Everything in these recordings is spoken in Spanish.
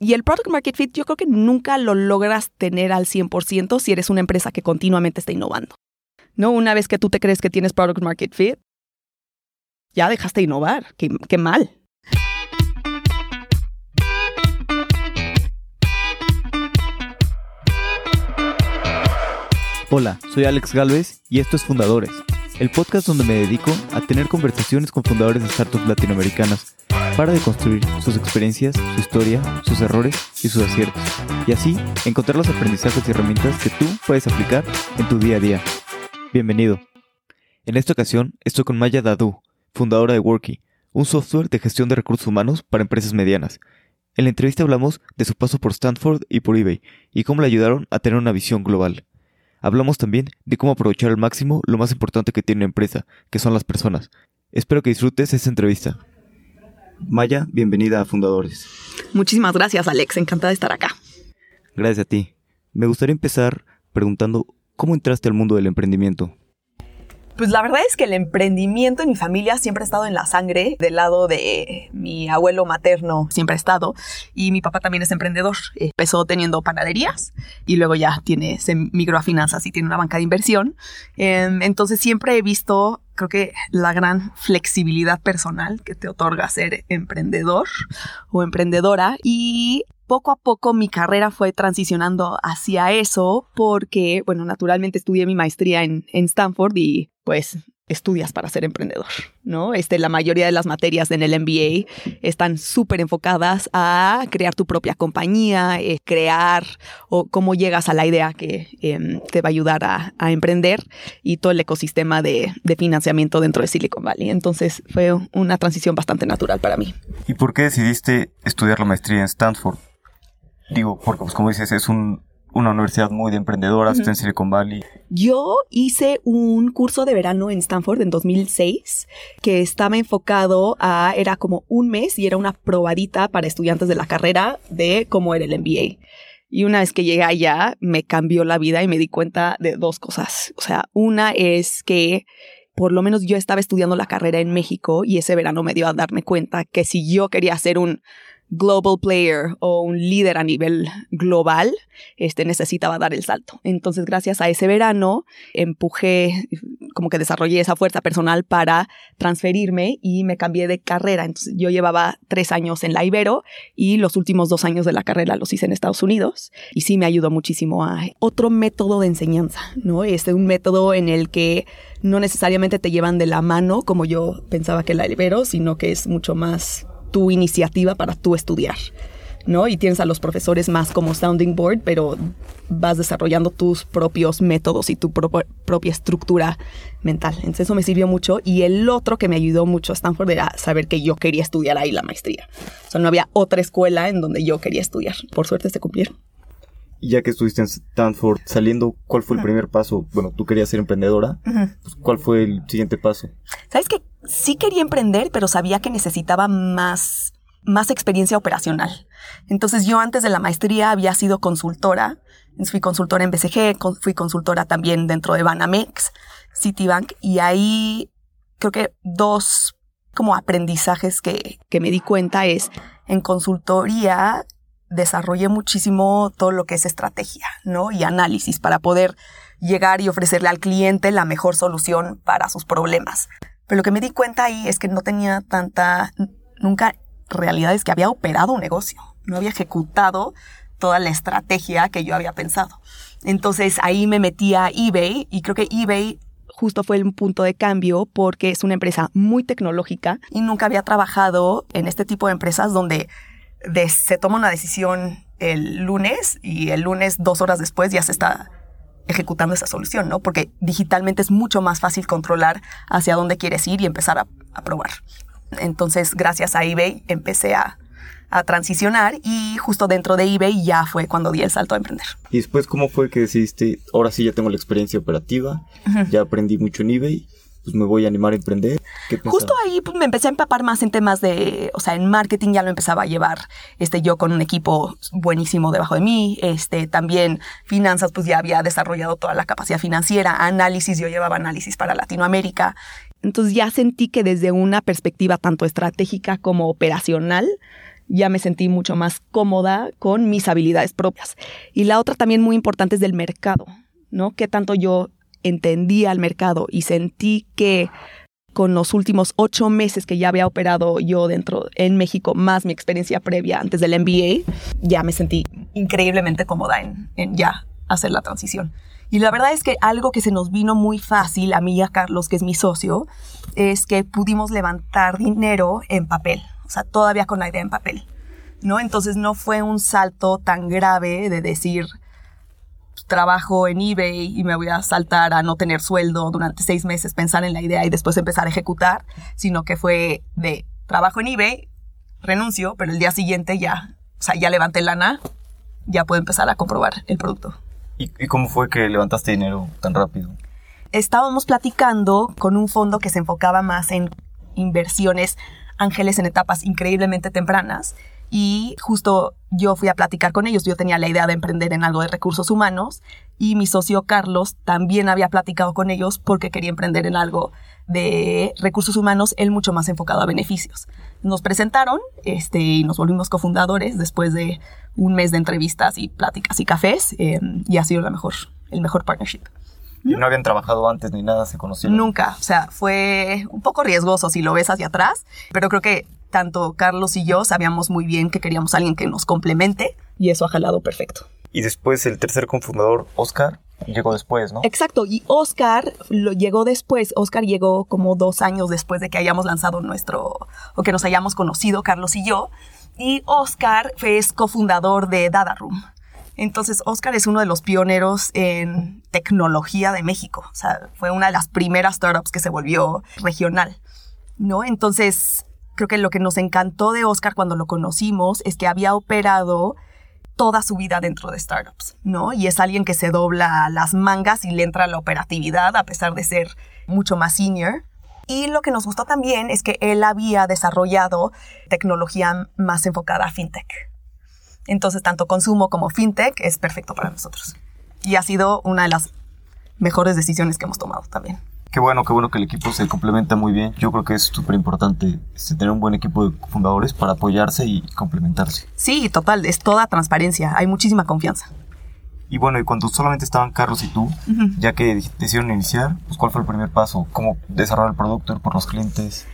Y el product market fit yo creo que nunca lo logras tener al 100% si eres una empresa que continuamente está innovando. ¿No? Una vez que tú te crees que tienes product market fit, ya dejaste de innovar. Qué, qué mal. Hola, soy Alex Galvez y esto es Fundadores, el podcast donde me dedico a tener conversaciones con fundadores de startups latinoamericanas para deconstruir sus experiencias, su historia, sus errores y sus aciertos, y así encontrar los aprendizajes y herramientas que tú puedes aplicar en tu día a día. Bienvenido. En esta ocasión estoy con Maya Dadu, fundadora de Worky, un software de gestión de recursos humanos para empresas medianas. En la entrevista hablamos de su paso por Stanford y por eBay y cómo le ayudaron a tener una visión global. Hablamos también de cómo aprovechar al máximo lo más importante que tiene una empresa, que son las personas. Espero que disfrutes esta entrevista. Maya, bienvenida a Fundadores. Muchísimas gracias, Alex. Encantada de estar acá. Gracias a ti. Me gustaría empezar preguntando cómo entraste al mundo del emprendimiento. Pues la verdad es que el emprendimiento en mi familia siempre ha estado en la sangre, del lado de mi abuelo materno siempre ha estado, y mi papá también es emprendedor. Empezó teniendo panaderías y luego ya tiene, se migró a finanzas y tiene una banca de inversión. Em, entonces siempre he visto, creo que la gran flexibilidad personal que te otorga ser emprendedor o emprendedora. Y poco a poco mi carrera fue transicionando hacia eso porque, bueno, naturalmente estudié mi maestría en, en Stanford y pues estudias para ser emprendedor, ¿no? Este, la mayoría de las materias en el MBA están súper enfocadas a crear tu propia compañía, eh, crear o cómo llegas a la idea que em, te va a ayudar a, emprender y todo el ecosistema de, de, financiamiento dentro de Silicon Valley. Entonces fue una transición bastante natural para mí. ¿Y por qué decidiste estudiar la maestría en Stanford? Digo, porque pues como dices, es un una universidad muy de emprendedoras, uh -huh. en Silicon Valley. Yo hice un curso de verano en Stanford en 2006 que estaba enfocado a, era como un mes y era una probadita para estudiantes de la carrera de cómo era el MBA. Y una vez que llegué allá, me cambió la vida y me di cuenta de dos cosas. O sea, una es que por lo menos yo estaba estudiando la carrera en México y ese verano me dio a darme cuenta que si yo quería hacer un global player o un líder a nivel global, este necesitaba dar el salto. Entonces, gracias a ese verano, empujé, como que desarrollé esa fuerza personal para transferirme y me cambié de carrera. Entonces, yo llevaba tres años en la Ibero y los últimos dos años de la carrera los hice en Estados Unidos y sí me ayudó muchísimo a otro método de enseñanza, ¿no? Este un método en el que no necesariamente te llevan de la mano como yo pensaba que la Ibero, sino que es mucho más tu iniciativa para tú estudiar, ¿no? Y tienes a los profesores más como sounding board, pero vas desarrollando tus propios métodos y tu pro propia estructura mental. Entonces eso me sirvió mucho. Y el otro que me ayudó mucho a Stanford era saber que yo quería estudiar ahí la maestría. O sea, no había otra escuela en donde yo quería estudiar. Por suerte se cumplieron. Ya que estuviste en Stanford saliendo, ¿cuál fue el primer paso? Bueno, tú querías ser emprendedora. Uh -huh. pues, ¿Cuál fue el siguiente paso? ¿Sabes qué? sí quería emprender, pero sabía que necesitaba más, más experiencia operacional. Entonces yo antes de la maestría había sido consultora, fui consultora en BCG, fui consultora también dentro de Banamex, Citibank, y ahí creo que dos como aprendizajes que, que me di cuenta es en consultoría desarrollé muchísimo todo lo que es estrategia, ¿no? Y análisis para poder llegar y ofrecerle al cliente la mejor solución para sus problemas. Pero lo que me di cuenta ahí es que no tenía tanta, nunca realidad es que había operado un negocio, no había ejecutado toda la estrategia que yo había pensado. Entonces ahí me metí a eBay y creo que eBay justo fue el punto de cambio porque es una empresa muy tecnológica y nunca había trabajado en este tipo de empresas donde de, se toma una decisión el lunes y el lunes dos horas después ya se está ejecutando esa solución, ¿no? Porque digitalmente es mucho más fácil controlar hacia dónde quieres ir y empezar a, a probar. Entonces, gracias a eBay empecé a, a, transicionar y justo dentro de eBay ya fue cuando di el salto a emprender. Y después, ¿cómo fue que decidiste, ahora sí ya tengo la experiencia operativa, uh -huh. ya aprendí mucho en eBay, pues me voy a animar a emprender. Justo ahí pues, me empecé a empapar más en temas de, o sea, en marketing ya lo empezaba a llevar este, yo con un equipo buenísimo debajo de mí. Este, también finanzas, pues ya había desarrollado toda la capacidad financiera. Análisis, yo llevaba análisis para Latinoamérica. Entonces ya sentí que desde una perspectiva tanto estratégica como operacional, ya me sentí mucho más cómoda con mis habilidades propias. Y la otra también muy importante es del mercado, ¿no? Qué tanto yo entendía el mercado y sentí que con los últimos ocho meses que ya había operado yo dentro en México, más mi experiencia previa antes del MBA, ya me sentí increíblemente cómoda en, en ya hacer la transición. Y la verdad es que algo que se nos vino muy fácil a mí y a Carlos, que es mi socio, es que pudimos levantar dinero en papel, o sea, todavía con la idea en papel, ¿no? Entonces no fue un salto tan grave de decir, trabajo en eBay y me voy a saltar a no tener sueldo durante seis meses, pensar en la idea y después empezar a ejecutar, sino que fue de trabajo en eBay, renuncio, pero el día siguiente ya, o sea, ya levanté lana, ya puedo empezar a comprobar el producto. ¿Y, ¿Y, cómo fue que levantaste dinero tan rápido? Estábamos platicando con un fondo que se enfocaba más en inversiones ángeles en etapas increíblemente tempranas y justo yo fui a platicar con ellos. Yo tenía la idea de emprender en algo de recursos humanos y mi socio Carlos también había platicado con ellos porque quería emprender en algo de recursos humanos, él mucho más enfocado a beneficios. Nos presentaron este, y nos volvimos cofundadores después de un mes de entrevistas y pláticas y cafés eh, y ha sido la mejor, el mejor partnership. ¿Y no habían trabajado antes ni nada? ¿Se conocieron? Nunca. O sea, fue un poco riesgoso si lo ves hacia atrás, pero creo que tanto Carlos y yo sabíamos muy bien que queríamos a alguien que nos complemente y eso ha jalado perfecto. Y después el tercer cofundador, Oscar, llegó después, ¿no? Exacto, y Oscar lo llegó después. Oscar llegó como dos años después de que hayamos lanzado nuestro, o que nos hayamos conocido, Carlos y yo. Y Oscar es cofundador de Dada Room. Entonces, Oscar es uno de los pioneros en tecnología de México. O sea, fue una de las primeras startups que se volvió regional, ¿no? Entonces, creo que lo que nos encantó de Oscar cuando lo conocimos es que había operado toda su vida dentro de startups, ¿no? Y es alguien que se dobla las mangas y le entra la operatividad a pesar de ser mucho más senior. Y lo que nos gustó también es que él había desarrollado tecnología más enfocada a fintech. Entonces, tanto consumo como fintech es perfecto para nosotros. Y ha sido una de las mejores decisiones que hemos tomado también. Qué bueno, qué bueno que el equipo se complementa muy bien. Yo creo que es súper importante este, tener un buen equipo de fundadores para apoyarse y complementarse. Sí, total, es toda transparencia, hay muchísima confianza. Y bueno, y cuando solamente estaban Carlos y tú, uh -huh. ya que decidieron iniciar, pues ¿cuál fue el primer paso? ¿Cómo desarrollar el producto, ir por los clientes?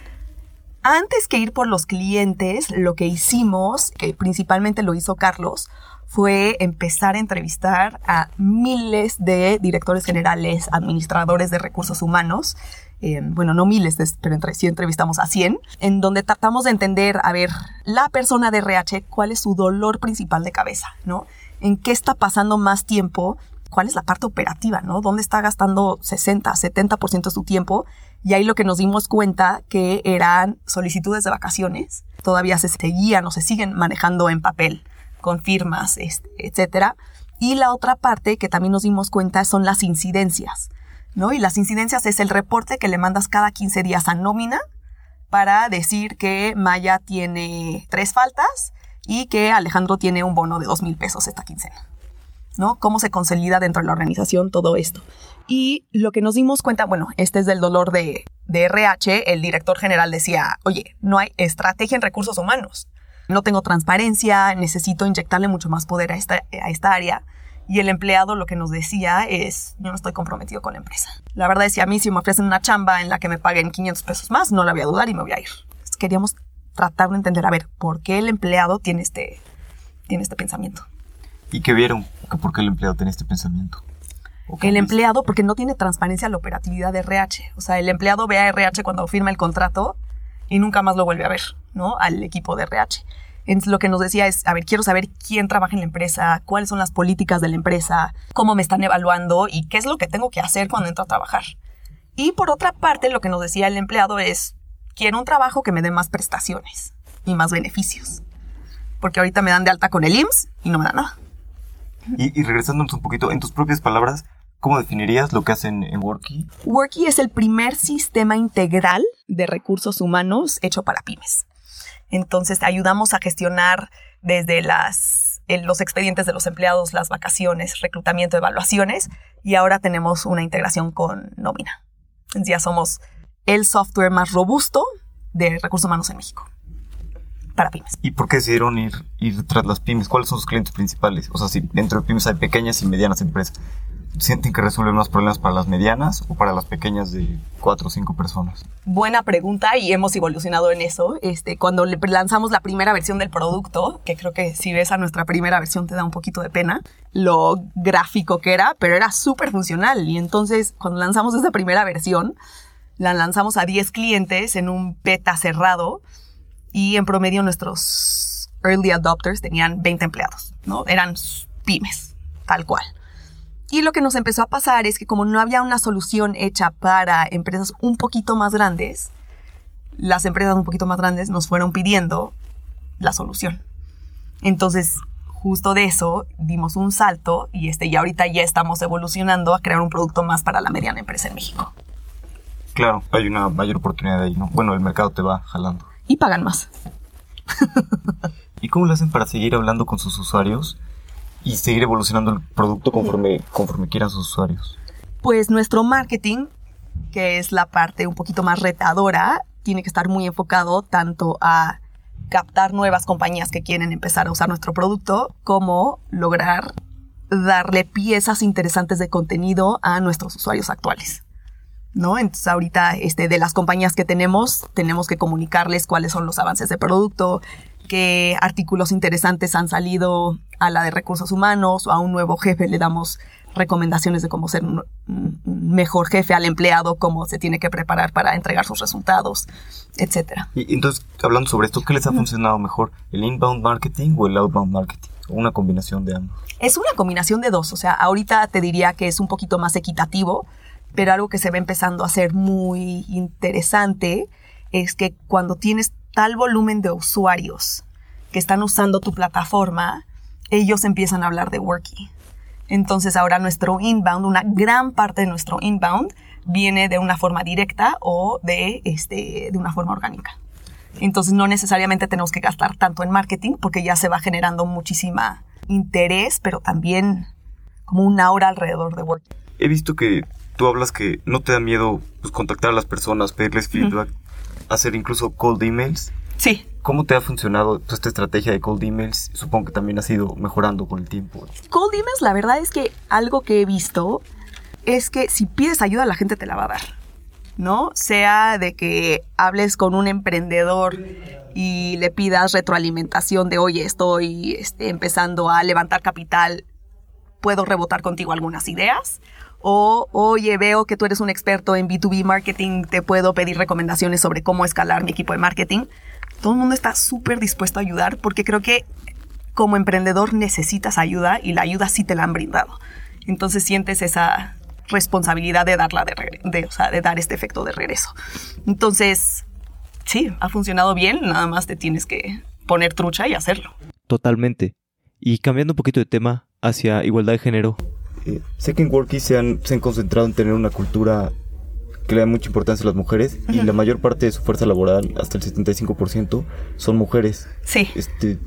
Antes que ir por los clientes, lo que hicimos, que principalmente lo hizo Carlos, fue empezar a entrevistar a miles de directores generales, administradores de recursos humanos. Bueno, no miles, pero entre, sí entrevistamos a 100, en donde tratamos de entender, a ver, la persona de RH, cuál es su dolor principal de cabeza, ¿no? En qué está pasando más tiempo, cuál es la parte operativa, ¿no? ¿Dónde está gastando 60, 70% de su tiempo? Y ahí lo que nos dimos cuenta que eran solicitudes de vacaciones, todavía se seguían o se siguen manejando en papel con firmas, etcétera. Y la otra parte que también nos dimos cuenta son las incidencias, ¿no? Y las incidencias es el reporte que le mandas cada 15 días a nómina para decir que Maya tiene tres faltas y que Alejandro tiene un bono de dos mil pesos esta quincena, ¿no? Cómo se consolida dentro de la organización todo esto. Y lo que nos dimos cuenta, bueno, este es del dolor de, de RH, el director general decía, oye, no hay estrategia en recursos humanos no tengo transparencia, necesito inyectarle mucho más poder a esta, a esta área. Y el empleado lo que nos decía es, yo no estoy comprometido con la empresa. La verdad es que a mí si me ofrecen una chamba en la que me paguen 500 pesos más, no la voy a dudar y me voy a ir. Entonces, queríamos tratar de entender, a ver, ¿por qué el empleado tiene este, tiene este pensamiento? ¿Y qué vieron? ¿Por qué el empleado tiene este pensamiento? El empleado, porque no tiene transparencia a la operatividad de RH. O sea, el empleado ve a RH cuando firma el contrato y nunca más lo vuelve a ver, ¿no? Al equipo de RH. Entonces, lo que nos decía es, a ver, quiero saber quién trabaja en la empresa, cuáles son las políticas de la empresa, cómo me están evaluando y qué es lo que tengo que hacer cuando entro a trabajar. Y por otra parte, lo que nos decía el empleado es, quiero un trabajo que me dé más prestaciones y más beneficios. Porque ahorita me dan de alta con el IMSS y no me dan nada. Y, y regresándonos un poquito, en tus propias palabras, ¿Cómo definirías lo que hacen en Worky? Worky es el primer sistema integral de recursos humanos hecho para pymes. Entonces, ayudamos a gestionar desde las, los expedientes de los empleados, las vacaciones, reclutamiento, evaluaciones, y ahora tenemos una integración con nómina. Ya somos el software más robusto de recursos humanos en México. Para pymes. ¿Y por qué decidieron ir, ir tras las pymes? ¿Cuáles son sus clientes principales? O sea, si dentro de pymes hay pequeñas y medianas empresas, ¿sienten que resuelven más problemas para las medianas o para las pequeñas de cuatro o cinco personas? Buena pregunta y hemos evolucionado en eso. Este, cuando lanzamos la primera versión del producto, que creo que si ves a nuestra primera versión te da un poquito de pena, lo gráfico que era, pero era súper funcional. Y entonces, cuando lanzamos esa primera versión, la lanzamos a 10 clientes en un beta cerrado y en promedio nuestros early adopters tenían 20 empleados, ¿no? Eran pymes, tal cual. Y lo que nos empezó a pasar es que como no había una solución hecha para empresas un poquito más grandes, las empresas un poquito más grandes nos fueron pidiendo la solución. Entonces, justo de eso dimos un salto y este y ahorita ya estamos evolucionando a crear un producto más para la mediana empresa en México. Claro, hay una mayor oportunidad ahí, ¿no? Bueno, el mercado te va jalando. Y pagan más. ¿Y cómo lo hacen para seguir hablando con sus usuarios y seguir evolucionando el producto conforme, conforme quieran sus usuarios? Pues nuestro marketing, que es la parte un poquito más retadora, tiene que estar muy enfocado tanto a captar nuevas compañías que quieren empezar a usar nuestro producto, como lograr darle piezas interesantes de contenido a nuestros usuarios actuales. ¿No? Entonces ahorita este, de las compañías que tenemos, tenemos que comunicarles cuáles son los avances de producto, qué artículos interesantes han salido a la de recursos humanos o a un nuevo jefe le damos recomendaciones de cómo ser un, mejor jefe al empleado, cómo se tiene que preparar para entregar sus resultados, etcétera. Y entonces, hablando sobre esto, ¿qué les ha funcionado mejor? ¿El inbound marketing o el outbound marketing? ¿O una combinación de ambos? Es una combinación de dos. O sea, ahorita te diría que es un poquito más equitativo, pero algo que se va empezando a ser muy interesante es que cuando tienes tal volumen de usuarios que están usando tu plataforma, ellos empiezan a hablar de Worky. Entonces ahora nuestro inbound, una gran parte de nuestro inbound viene de una forma directa o de, este, de una forma orgánica. Entonces no necesariamente tenemos que gastar tanto en marketing porque ya se va generando muchísima interés, pero también como una aura alrededor de Worky. He visto que tú hablas que no te da miedo pues, contactar a las personas, pedirles feedback, hacer incluso cold emails. Sí. ¿Cómo te ha funcionado esta estrategia de cold emails? Supongo que también ha ido mejorando con el tiempo. Cold emails, la verdad es que algo que he visto es que si pides ayuda, la gente te la va a dar. ¿No? Sea de que hables con un emprendedor y le pidas retroalimentación de, oye, estoy este, empezando a levantar capital, puedo rebotar contigo algunas ideas o, oye, veo que tú eres un experto en B2B marketing, te puedo pedir recomendaciones sobre cómo escalar mi equipo de marketing. Todo el mundo está súper dispuesto a ayudar porque creo que como emprendedor necesitas ayuda y la ayuda sí te la han brindado. Entonces sientes esa responsabilidad de darla de, de, o sea, de dar este efecto de regreso. Entonces, sí, ha funcionado bien, nada más te tienes que poner trucha y hacerlo. Totalmente. Y cambiando un poquito de tema hacia igualdad de género, eh, sé que en Worky se han, se han concentrado en tener una cultura que le da mucha importancia a las mujeres y la mayor parte de su fuerza laboral, hasta el 75%, son mujeres. Sí. Este,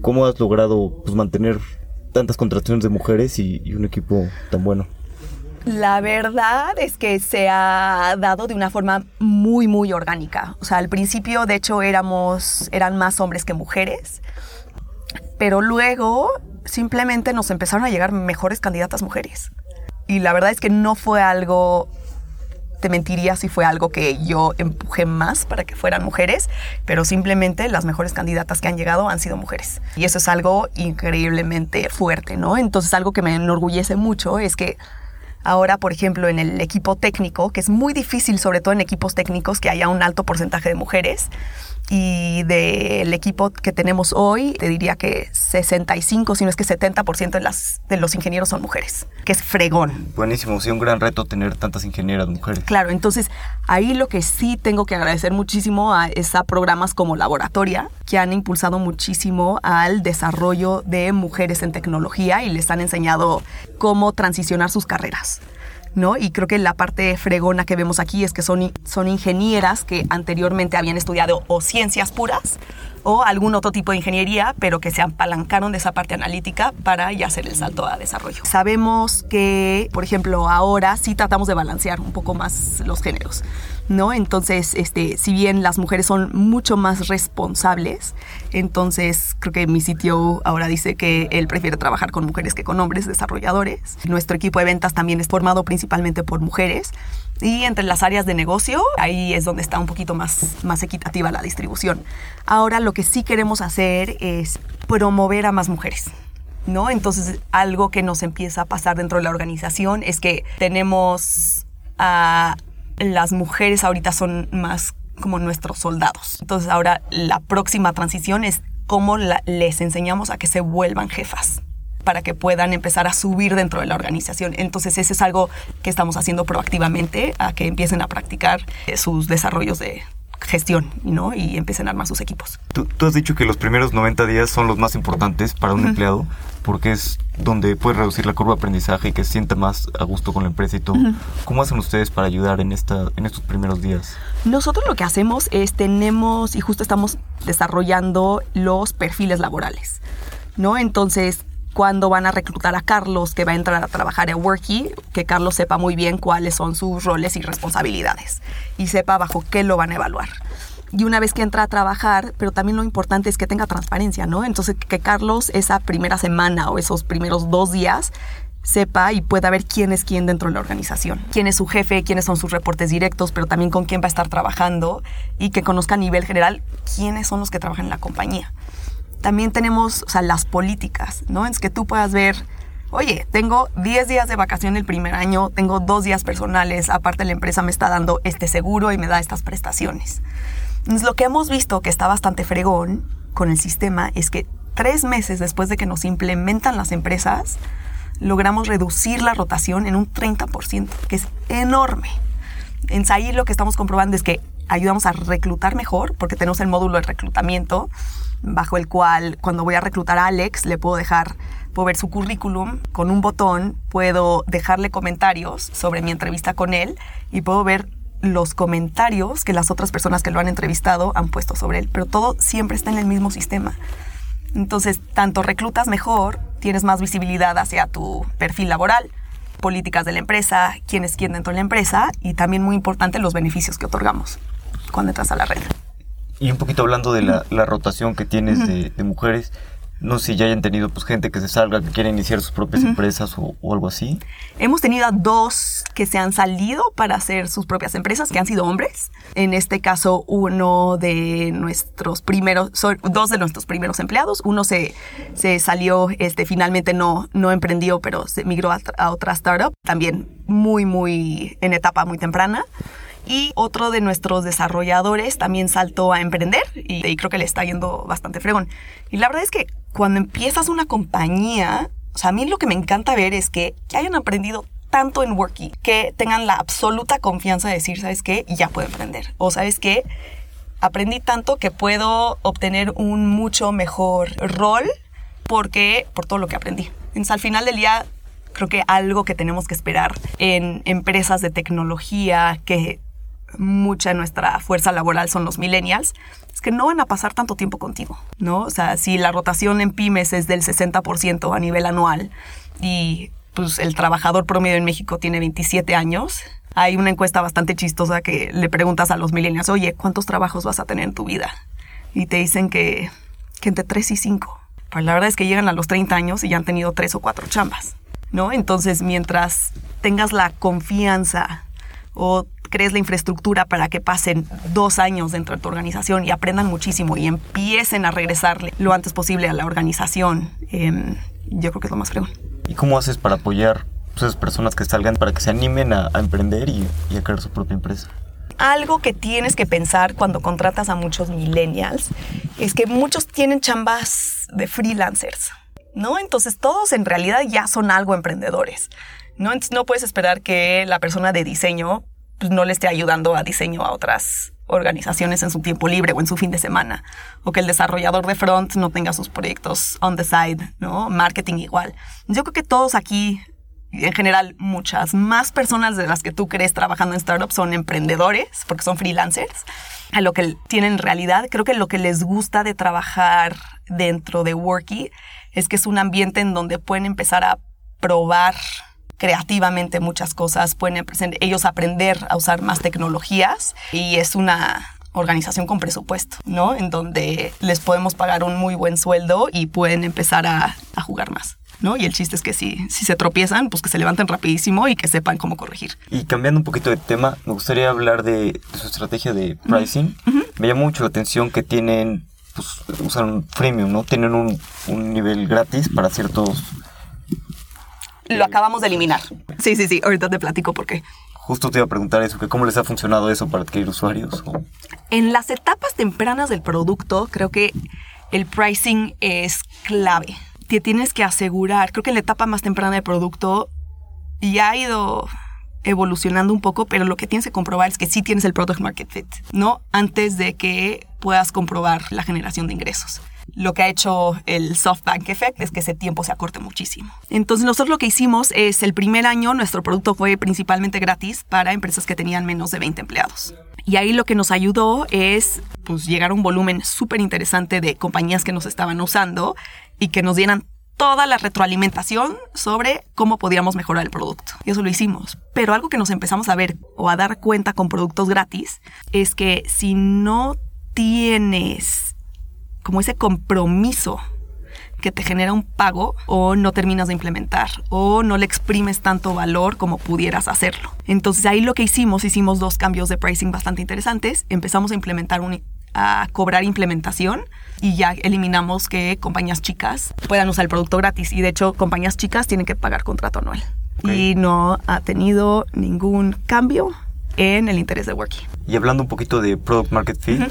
¿Cómo has logrado pues, mantener tantas contrataciones de mujeres y, y, un equipo tan bueno? La verdad es que se ha dado de una forma muy, muy orgánica. O sea, al principio, de hecho, éramos, eran más hombres que mujeres, pero luego simplemente nos empezaron a llegar mejores candidatas mujeres. Y la verdad es que no fue algo, te mentiría si fue algo que yo empujé más para que fueran mujeres, pero simplemente las mejores candidatas que han llegado han sido mujeres. Y eso es algo increíblemente fuerte, ¿no? Entonces algo que me enorgullece mucho es que ahora, por ejemplo, en el equipo técnico, que es muy difícil, sobre todo en equipos técnicos, que haya un alto porcentaje de mujeres, y del equipo que tenemos hoy, te diría que 65, si no es que 70% de, las, de los ingenieros son mujeres, que es fregón. Buenísimo, sí, un gran reto tener tantas ingenieras mujeres. Claro, entonces ahí lo que sí tengo que agradecer muchísimo a, es a programas como Laboratoria, que han impulsado muchísimo al desarrollo de mujeres en tecnología y les han enseñado cómo transicionar sus carreras. ¿No? Y creo que la parte fregona que vemos aquí es que son, son ingenieras que anteriormente habían estudiado o ciencias puras o algún otro tipo de ingeniería, pero que se apalancaron de esa parte analítica para ya hacer el salto a desarrollo. Sabemos que, por ejemplo, ahora sí tratamos de balancear un poco más los géneros. ¿no? Entonces, este, si bien las mujeres son mucho más responsables, entonces creo que mi sitio ahora dice que él prefiere trabajar con mujeres que con hombres desarrolladores. Nuestro equipo de ventas también es formado principalmente por mujeres. Y entre las áreas de negocio, ahí es donde está un poquito más, más equitativa la distribución. Ahora lo que sí queremos hacer es promover a más mujeres. ¿No? Entonces, algo que nos empieza a pasar dentro de la organización es que tenemos a las mujeres ahorita son más como nuestros soldados. Entonces ahora la próxima transición es cómo les enseñamos a que se vuelvan jefas para que puedan empezar a subir dentro de la organización. Entonces, ese es algo que estamos haciendo proactivamente, a que empiecen a practicar eh, sus desarrollos de gestión ¿no? y empiecen a armar sus equipos. Tú, has dicho que los primeros 90 días son los más importantes para un empleado porque es donde puede reducir la curva de aprendizaje y que se sienta más a gusto con la empresa y todo. ¿Cómo hacen ustedes para ayudar en, esta, en estos primeros días? Nosotros lo que hacemos es tenemos y justo estamos desarrollando los perfiles laborales. ¿no? Entonces, cuando van a reclutar a Carlos, que va a entrar a trabajar a Worky, que Carlos sepa muy bien cuáles son sus roles y responsabilidades y sepa bajo qué lo van a evaluar. Y una vez que entra a trabajar, pero también lo importante es que tenga transparencia, ¿no? Entonces, que Carlos esa primera semana o esos primeros dos días sepa y pueda ver quién es quién dentro de la organización, quién es su jefe, quiénes son sus reportes directos, pero también con quién va a estar trabajando y que conozca a nivel general quiénes son los que trabajan en la compañía también tenemos o sea, las políticas, ¿no? Es que tú puedas ver, oye, tengo 10 días de vacación el primer año, tengo dos días personales, aparte la empresa me está dando este seguro y me da estas prestaciones. Entonces, lo que hemos visto que está bastante fregón con el sistema es que tres meses después de que nos implementan las empresas, logramos reducir la rotación en un 30%, que es enorme. En SAI lo que estamos comprobando es que ayudamos a reclutar mejor, porque tenemos el módulo de reclutamiento, bajo el cual cuando voy a reclutar a Alex le puedo dejar, puedo ver su currículum con un botón, puedo dejarle comentarios sobre mi entrevista con él y puedo ver los comentarios que las otras personas que lo han entrevistado han puesto sobre él, pero todo siempre está en el mismo sistema. Entonces, tanto reclutas mejor, tienes más visibilidad hacia tu perfil laboral, políticas de la empresa, quién es quién dentro de la empresa y también muy importante los beneficios que otorgamos cuando entras a la red. Y un poquito hablando de la, rotación que tienes de, mujeres, no sé si ya hayan tenido pues, gente que se salga, que quiera iniciar sus propias empresas o, algo así. Hemos tenido a dos que se han salido para hacer sus propias empresas, que han sido hombres. En este caso, uno de nuestros primeros, dos de nuestros primeros empleados. Uno se, se salió, este, finalmente no, no emprendió, pero se migró a, a otra startup, también muy, muy en etapa muy temprana. Y otro de nuestros desarrolladores también saltó a emprender y, creo que le está yendo bastante fregón. Y la verdad es que cuando empiezas una compañía, o sea, a mí lo que me encanta ver es que, que hayan aprendido tanto en Worky, que tengan la absoluta confianza de decir, ¿sabes qué? Ya puedo emprender. O ¿sabes qué? Aprendí tanto que puedo obtener un mucho mejor rol porque por todo lo que aprendí. Entonces, al final del día, creo que algo que tenemos que esperar en empresas de tecnología que mucha de nuestra fuerza laboral son los millennials, es que no van a pasar tanto tiempo contigo, ¿no? O sea, si la rotación en pymes es del 60% a nivel anual y pues el trabajador promedio en México tiene 27 años, hay una encuesta bastante chistosa que le preguntas a los millennials, oye, ¿cuántos trabajos vas a tener en tu vida? Y te dicen que, que entre 3 y 5. Pues la verdad es que llegan a los 30 años y ya han tenido 3 o 4 chambas, ¿no? Entonces, mientras tengas la confianza o crees la infraestructura para que pasen dos años dentro de tu organización y aprendan muchísimo y empiecen a regresarle lo antes posible a la organización, em, yo creo que es lo más fregón. ¿Y cómo haces para apoyar a esas personas que salgan para que se animen a, emprender y, y a crear su propia empresa? algo que tienes que pensar cuando contratas a muchos millennials es que muchos tienen chambas de freelancers, ¿no? Entonces todos en realidad ya son algo emprendedores, ¿no? Entonces no puedes esperar que la persona de diseño pues, no le esté ayudando a diseño a otras organizaciones en su tiempo libre o en su fin de semana, o que el desarrollador de front no tenga sus proyectos on the side, ¿no? Marketing igual. Yo creo que todos aquí en general muchas más personas de las que tú crees trabajando en startups son emprendedores, porque son freelancers, a lo que tienen en realidad. Creo que lo que les gusta de trabajar dentro de Worky es que es un ambiente en donde pueden empezar a probar creativamente muchas cosas, pueden ellos aprender a usar más tecnologías y es una organización con presupuesto, ¿no? En donde les podemos pagar un muy buen sueldo y pueden empezar a, a jugar más. ¿no? Y el chiste es que si, si se tropiezan, pues que se levanten rapidísimo y que sepan cómo corregir. Y cambiando un poquito de tema, me gustaría hablar de, su estrategia de pricing. Me llama mucho la atención que tienen, pues usan un freemium, ¿no? Tienen un, un nivel gratis para ciertos... Lo acabamos de eliminar. Sí, sí, sí, ahorita te platico por qué. Justo te iba a preguntar eso, que cómo les ha funcionado eso para adquirir usuarios. En las etapas tempranas del producto, creo que el pricing es clave te tienes que asegurar, creo que en la etapa más temprana del producto ya ha ido evolucionando un poco, pero lo que tienes que comprobar es que sí tienes el product market fit, ¿no? Antes de que puedas comprobar la generación de ingresos. Lo que ha hecho el SoftBank Effect es que ese tiempo se acorte muchísimo. Entonces nosotros lo que hicimos es el primer año nuestro producto fue principalmente gratis para empresas que tenían menos de 20 empleados. Y ahí lo que nos ayudó es pues, llegar a un volumen súper interesante de compañías que nos estaban usando y que nos dieran toda la retroalimentación sobre cómo podíamos mejorar el producto. Y eso lo hicimos. Pero algo que nos empezamos a ver o a dar cuenta con productos gratis es que si no tienes como ese compromiso que te genera un pago o no terminas de implementar o no le exprimes tanto valor como pudieras hacerlo. Entonces ahí lo que hicimos, hicimos dos cambios de pricing bastante interesantes. Empezamos a implementar un, a cobrar implementación y ya eliminamos que compañías chicas puedan usar el producto gratis y de hecho compañías chicas tienen que pagar contrato anual. Y no ha tenido ningún cambio en el interés de Worky. Y hablando un poquito de Product Market Fit,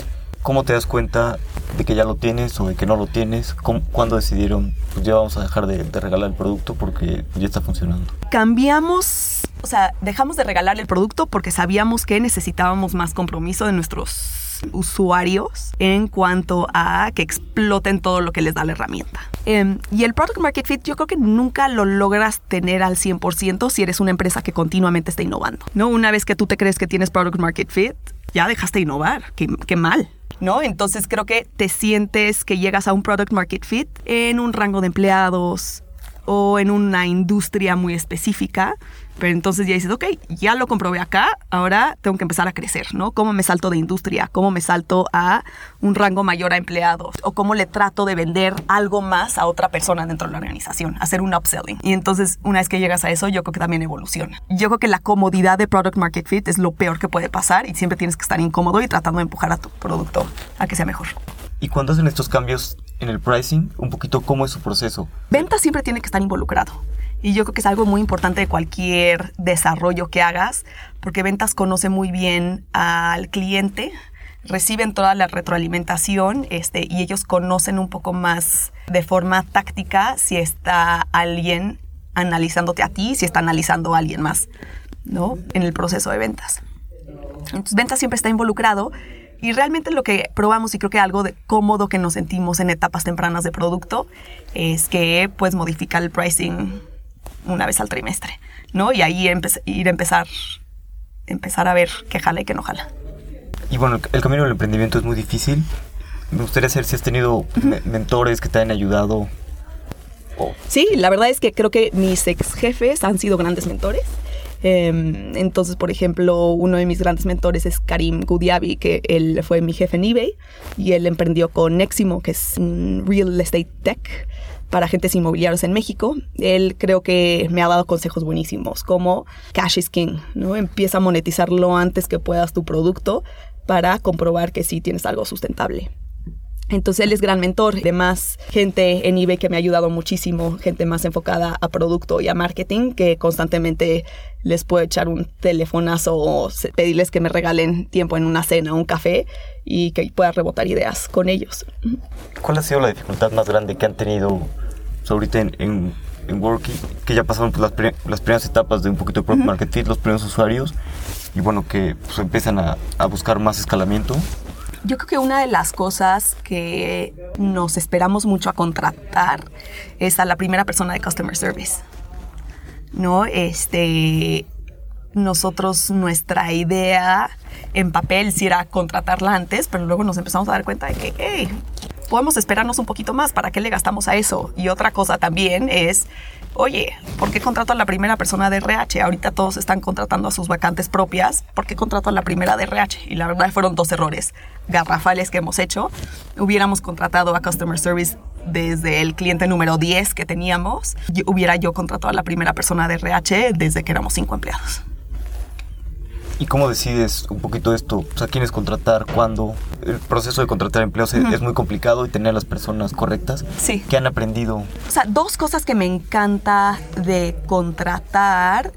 ¿cómo te das cuenta de que ya lo tienes o de que no lo tienes? ¿Cuándo decidieron, pues ya vamos a dejar de, regalar el producto porque ya está funcionando? Cambiamos, o sea, dejamos de regalar el producto porque sabíamos que necesitábamos más compromiso de nuestros usuarios en cuanto a que exploten todo lo que les da la herramienta. Em, y el Product Market Fit yo creo que nunca lo logras tener al 100% si eres una empresa que continuamente está innovando. ¿no? Una vez que tú te crees que tienes Product Market Fit, ya dejaste de innovar. Qué, qué mal. ¿No? Entonces creo que te sientes que llegas a un product market fit en un rango de empleados o en una industria muy específica pero entonces ya dices, ok, ya lo comprobé acá, ahora tengo que empezar a crecer, ¿no? ¿Cómo me salto de industria? ¿Cómo me salto a un rango mayor a empleados? ¿O cómo le trato de vender algo más a otra persona dentro de la organización? Hacer un upselling. Y entonces, una vez que llegas a eso, yo creo que también evoluciona. Yo creo que la comodidad de Product Market Fit es lo peor que puede pasar y siempre tienes que estar incómodo y tratando de empujar a tu producto a que sea mejor. Y cuando hacen estos cambios en el pricing, un poquito cómo es su proceso. Venta siempre tiene que estar involucrado. Y yo creo que es algo muy importante de cualquier desarrollo que hagas, porque ventas conoce muy bien al cliente, reciben toda la retroalimentación este, y ellos conocen un poco más de forma táctica si está alguien analizándote a ti, si está analizando a alguien más, ¿no? En el proceso de ventas. Entonces, ventas siempre está involucrado y realmente lo que probamos y creo que algo de cómodo que nos sentimos en etapas tempranas de producto es que puedes modificar el pricing una vez al trimestre, ¿no? Y ahí ir a empezar, empezar a ver qué jala y qué no jala. Y bueno, el camino del emprendimiento es muy difícil. Me gustaría saber si has tenido mentores que te han ayudado. Sí, la verdad es que creo que mis ex jefes han sido grandes mentores. Em, entonces, por ejemplo, uno de mis grandes mentores es Karim Gudiabi, que él fue mi jefe en eBay y él emprendió con Neximo, que es un real estate tech para agentes inmobiliarios en México. Él creo que me ha dado consejos buenísimos, como cash is king, ¿no? Empieza a monetizarlo antes que puedas tu producto para comprobar que sí tienes algo sustentable. Entonces él es gran mentor. Además, gente en eBay que me ha ayudado muchísimo, gente más enfocada a producto y a marketing, que constantemente les puedo echar un telefonazo o pedirles que me regalen tiempo en una cena un café y que pueda rebotar ideas con ellos. ¿Cuál ha sido la dificultad más grande que han tenido ahorita en, en, Worky, que ya pasaron las, las, primeras etapas de un poquito de product market fit, los primeros usuarios, y bueno, que pues, empiezan a, a buscar más escalamiento? Yo creo que una de las cosas que nos esperamos mucho a contratar es a la primera persona de Customer Service. ¿no? Este, nosotros, nuestra idea en papel sí era contratarla antes, pero luego nos empezamos a dar cuenta de que, hey, podemos esperarnos un poquito más, ¿para qué le gastamos a eso? Y otra cosa también es, oye, ¿por qué contrato a la primera persona de RH? Ahorita todos están contratando a sus vacantes propias, ¿por qué contrato a la primera de RH? Y la verdad fueron dos errores garrafales que hemos hecho. Hubiéramos contratado a Customer Service desde el cliente número 10 que teníamos, hubiera yo contratado a la primera persona de RH desde que éramos cinco empleados. ¿Y cómo decides un poquito esto? O sea, ¿quiénes contratar? ¿Cuándo? El proceso de contratar empleos es muy complicado y tener las personas correctas. Sí. ¿Qué han aprendido? O sea, dos cosas que me encanta de contratar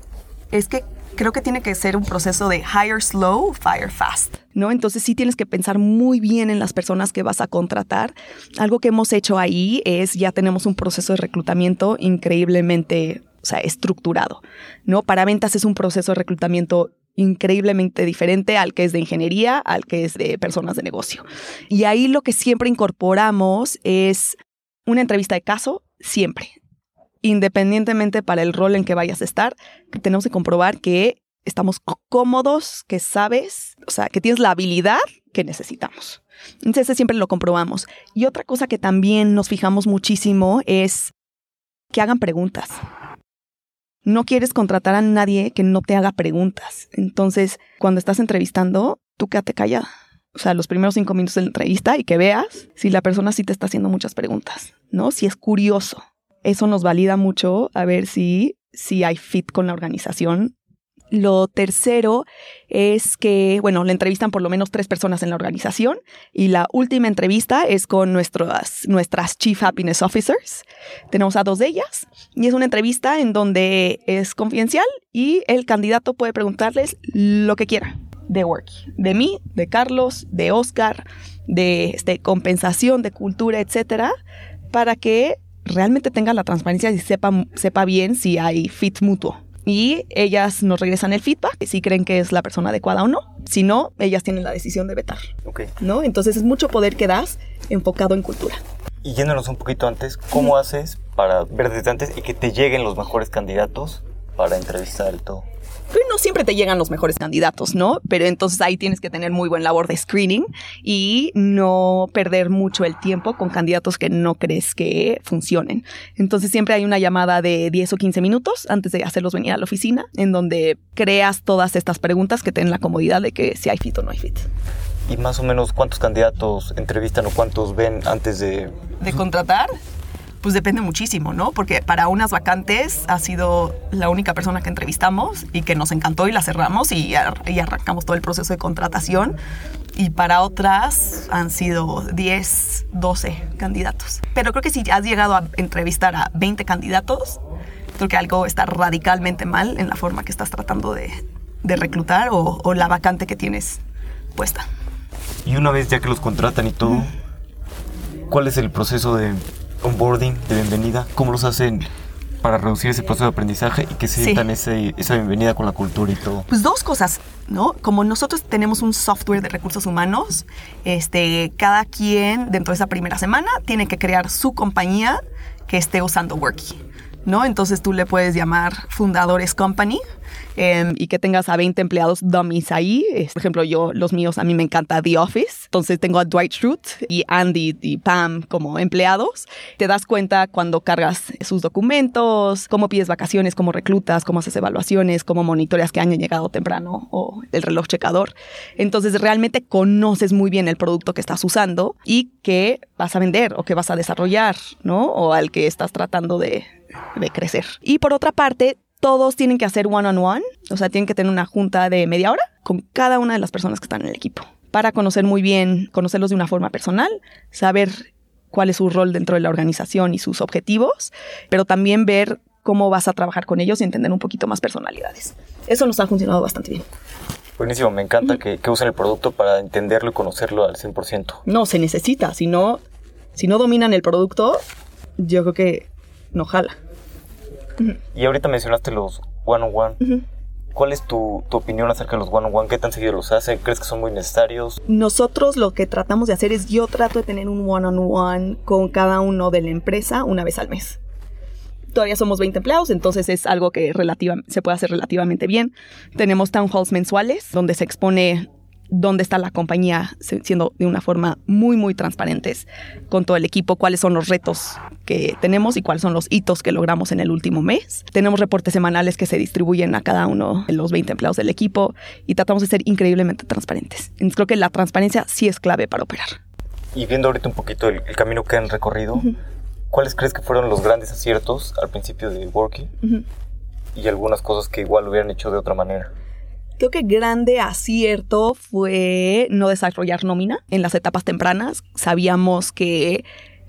es que creo que tiene que ser un proceso de hire slow, fire fast. ¿No? Entonces sí tienes que pensar muy bien en las personas que vas a contratar. Algo que hemos hecho ahí es ya tenemos un proceso de reclutamiento increíblemente o sea, estructurado, ¿no? Para ventas es un proceso de reclutamiento increíblemente diferente al que es de ingeniería, al que es de personas de negocio. Y ahí lo que siempre incorporamos es una entrevista de caso, siempre. Independientemente para el rol en que vayas a estar, tenemos que comprobar que estamos cómodos, que sabes, o sea, que tienes la habilidad que necesitamos. Entonces, siempre lo comprobamos. Y otra cosa que también nos fijamos muchísimo es que hagan preguntas no quieres contratar a nadie que no te haga preguntas. Entonces, cuando estás entrevistando, tú quédate callada. O sea, los primeros cinco minutos de la entrevista y que veas si la persona sí te está haciendo muchas preguntas, ¿no? Si es curioso. Eso nos valida mucho a ver si, si hay fit con la organización lo tercero es que, bueno, le entrevistan por lo menos tres personas en la organización y la última entrevista es con nuestras, nuestras Chief Happiness Officers. Tenemos a dos de ellas y es una entrevista en donde es confidencial y el candidato puede preguntarles lo que quiera de work, de mí, de Carlos, de Oscar, de este, compensación, de cultura, etcétera, para que realmente tenga la transparencia y sepa, sepa bien si hay fit mutuo y ellas nos regresan el feedback si creen que es la persona adecuada o no. Si no, ellas tienen la decisión de vetar. Okay. ¿No? Entonces es mucho poder que das enfocado en cultura. Y yéndonos un poquito antes, ¿cómo haces para ver desde antes y que te lleguen los mejores candidatos para entrevistar y todo? No siempre te llegan los mejores candidatos, ¿no? Pero entonces ahí tienes que tener muy buen labor de screening y no perder mucho el tiempo con candidatos que no crees que funcionen. Entonces siempre hay una llamada de 10 o 15 minutos antes de hacerlos venir a la oficina, en donde creas todas estas preguntas que tienen la comodidad de que si hay fit o no hay fit. ¿Y más o menos cuántos candidatos entrevistan o cuántos ven antes de... ¿De contratar? Pues depende muchísimo, ¿no? Porque para unas vacantes ha sido la única persona que entrevistamos y que nos encantó y la cerramos y, arrancamos todo el proceso de contratación. Y para otras han sido 10, 12 candidatos. Pero creo que si has llegado a entrevistar a 20 candidatos, creo que algo está radicalmente mal en la forma que estás tratando de, reclutar o, la vacante que tienes puesta. Y una vez ya que los contratan y todo, ¿cuál es el proceso de onboarding, de bienvenida? ¿Cómo los hacen para reducir ese proceso de aprendizaje y que se sientan esa bienvenida con la cultura y todo? Pues dos cosas, ¿no? Como nosotros tenemos un software de recursos humanos, este, cada quien dentro de esa primera semana tiene que crear su compañía que esté usando Worky, ¿no? Entonces tú le puedes llamar Fundadores Company Em, y que tengas a 20 empleados dummies ahí. Por ejemplo, yo, los míos, a mí me encanta The Office. Entonces tengo a Dwight Schrute y Andy y Pam como empleados. Te das cuenta cuando cargas sus documentos, cómo pides vacaciones, cómo reclutas, cómo haces evaluaciones, cómo monitoreas que han llegado temprano o el reloj checador. Entonces realmente conoces muy bien el producto que estás usando y que vas a vender o que vas a desarrollar, ¿no? O al que estás tratando de, de crecer. Y por otra parte, todos tienen que hacer one on one, o sea, tienen que tener una junta de media hora con cada una de las personas que están en el equipo para conocer muy bien, conocerlos de una forma personal, saber cuál es su rol dentro de la organización y sus objetivos, pero también ver cómo vas a trabajar con ellos y entender un poquito más personalidades. Eso nos ha funcionado bastante bien. Buenísimo, me encanta que, usen el producto para entenderlo y conocerlo al 100%. No, se necesita, si no, si no dominan el producto, yo creo que no jala. Y ahorita mencionaste los one-on-one. ¿Cuál es tu, opinión acerca de los one-on-one? ¿Qué tan seguido los hacen? ¿Crees que son muy necesarios? Nosotros lo que tratamos de hacer es yo trato de tener un one-on-one con cada uno de la empresa una vez al mes. todavía somos 20 empleados, entonces es algo que relativa, se puede hacer relativamente bien. Tenemos town halls mensuales donde se expone dónde está la compañía siendo de una forma muy, muy transparentes con todo el equipo, cuáles son los retos que tenemos y cuáles son los hitos que logramos en el último mes. Tenemos reportes semanales que se distribuyen a cada uno de los 20 empleados del equipo y tratamos de ser increíblemente transparentes. Entonces creo que la transparencia sí es clave para operar. Y viendo ahorita un poquito el, camino que han recorrido, ¿cuáles crees que fueron los grandes aciertos al principio de Working? Y algunas cosas que igual hubieran hecho de otra manera. Creo que grande acierto fue no desarrollar nómina en las etapas tempranas. Sabíamos que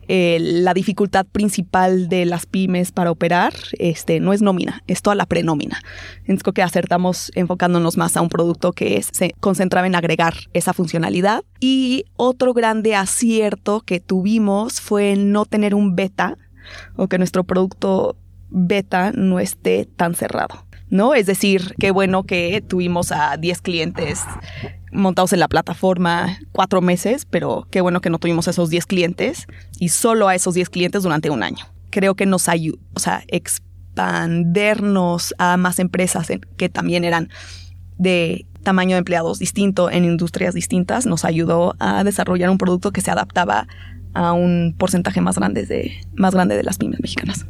eh, la dificultad principal de las pymes para operar este, no es nómina, es toda la prenómina. Entonces creo que acertamos enfocándonos más a un producto que se concentraba en agregar esa funcionalidad. Y otro grande acierto que tuvimos fue no tener un beta o que nuestro producto beta no esté tan cerrado. ¿No? Es decir, qué bueno que tuvimos a 10 clientes montados en la plataforma cuatro meses, pero qué bueno que no tuvimos esos 10 clientes y solo a esos 10 clientes durante un año. Creo que nos ayudó, o sea, expandernos a más empresas que también eran de tamaño de empleados distinto en industrias distintas nos ayudó a desarrollar un producto que se adaptaba a un porcentaje más grande de, más grande de las pymes mexicanas.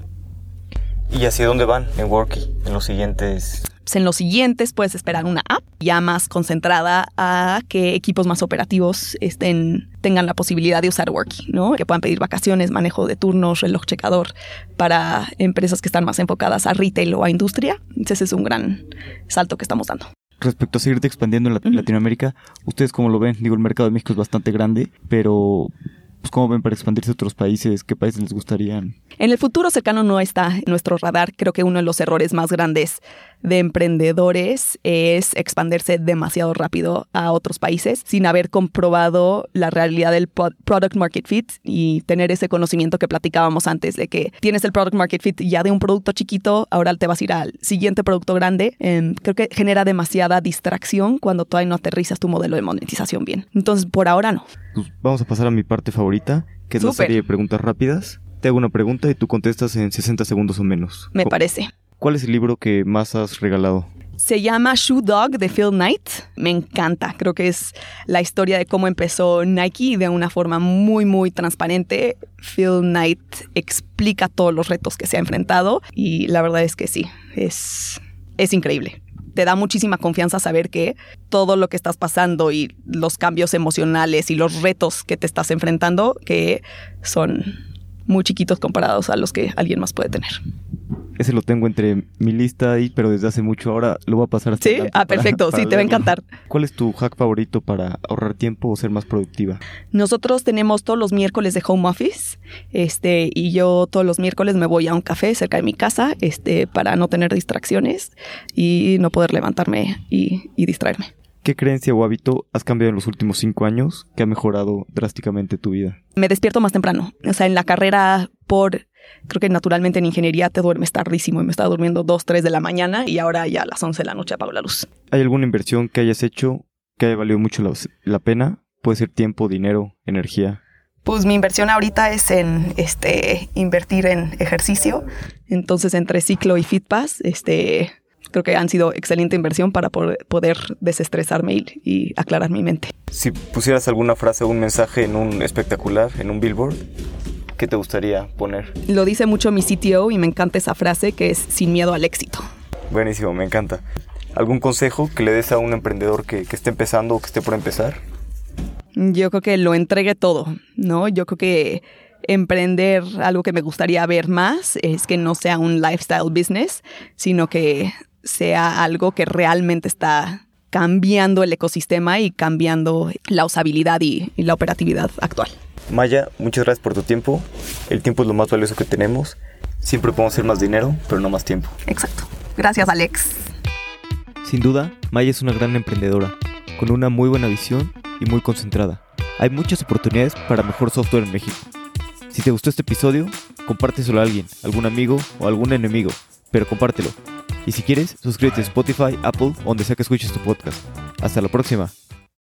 ¿Y hacia dónde van en Worky en los siguientes? Pues en los siguientes puedes esperar una app ya más concentrada a que equipos más operativos estén, tengan la posibilidad de usar Worky, ¿no? Que puedan pedir vacaciones, manejo de turnos, reloj checador para empresas que están más enfocadas a retail o a industria. Ese es un gran salto que estamos dando. Respecto a seguirte expandiendo en Latinoamérica, ¿ustedes cómo lo ven? Digo, el mercado de México es bastante grande, pero pues, ¿cómo ven para expandirse a otros países? ¿Qué países les gustarían? En el futuro cercano no está en nuestro radar. Creo que uno de los errores más grandes de emprendedores es expandirse demasiado rápido a otros países sin haber comprobado la realidad del product market fit y tener ese conocimiento que platicábamos antes de que tienes el product market fit ya de un producto chiquito, ahora te vas a ir al siguiente producto grande. Em, creo que genera demasiada distracción cuando todavía no aterrizas tu modelo de monetización bien. Entonces, por ahora no. Pues vamos a pasar a mi parte favorita, que es la serie de preguntas rápidas. Te hago una pregunta y tú contestas en 60 segundos o menos. Me parece. ¿Cuál es el libro que más has regalado? Se llama Shoe Dog de Phil Knight. Me encanta. Creo que es la historia de cómo empezó Nike de una forma muy, muy transparente. Phil Knight explica todos los retos que se ha enfrentado y la verdad es que sí, es, es increíble. Te da muchísima confianza saber que todo lo que estás pasando y los cambios emocionales y los retos que te estás enfrentando, que son muy chiquitos comparados a los que alguien más puede tener. Ese lo tengo entre mi lista ahí, pero desde hace mucho. Ahora lo voy a pasar hasta Sí, ah, perfecto. sí, te va a encantar. ¿Cuál es tu hack favorito para ahorrar tiempo o ser más productiva? Nosotros tenemos todos los miércoles de home office. Este, y yo todos los miércoles me voy a un café cerca de mi casa, este, para no tener distracciones y no poder levantarme y, y distraerme. ¿Qué creencia o hábito has cambiado en los últimos cinco años que ha mejorado drásticamente tu vida? Me despierto más temprano. O sea, en la carrera por creo que naturalmente en ingeniería te duermes tardísimo y me estaba durmiendo 2, 3 de la mañana y ahora ya a las 11 de la noche apago la luz. ¿Hay alguna inversión que hayas hecho que haya valido mucho la, pena? Puede ser tiempo, dinero, energía. Pues mi inversión ahorita es en este invertir en ejercicio. Entonces entre ciclo y Fitpass, este creo que han sido excelente inversión para poder desestresarme y, y, aclarar mi mente. Si pusieras alguna frase o un mensaje en un espectacular, en un billboard, ¿qué te gustaría poner? Lo dice mucho mi CTO y me encanta esa frase que es sin miedo al éxito. Buenísimo, me encanta. ¿Algún consejo que le des a un emprendedor que, que esté empezando o que esté por empezar? Yo creo que lo entregue todo, ¿no? Yo creo que emprender algo que me gustaría ver más es que no sea un lifestyle business, sino que sea algo que realmente está cambiando el ecosistema y cambiando la usabilidad y la operatividad actual. Maya, muchas gracias por tu tiempo. El tiempo es lo más valioso que tenemos. Siempre podemos hacer más dinero, pero no más tiempo. Exacto. Gracias, Alex. Sin duda, Maya es una gran emprendedora, con una muy buena visión y muy concentrada. Hay muchas oportunidades para mejor software en México. Si te gustó este episodio, compárteselo a alguien, algún amigo o algún enemigo, pero compártelo. Y si quieres, suscríbete a Spotify, Apple, donde sea que escuches tu podcast. Hasta la próxima.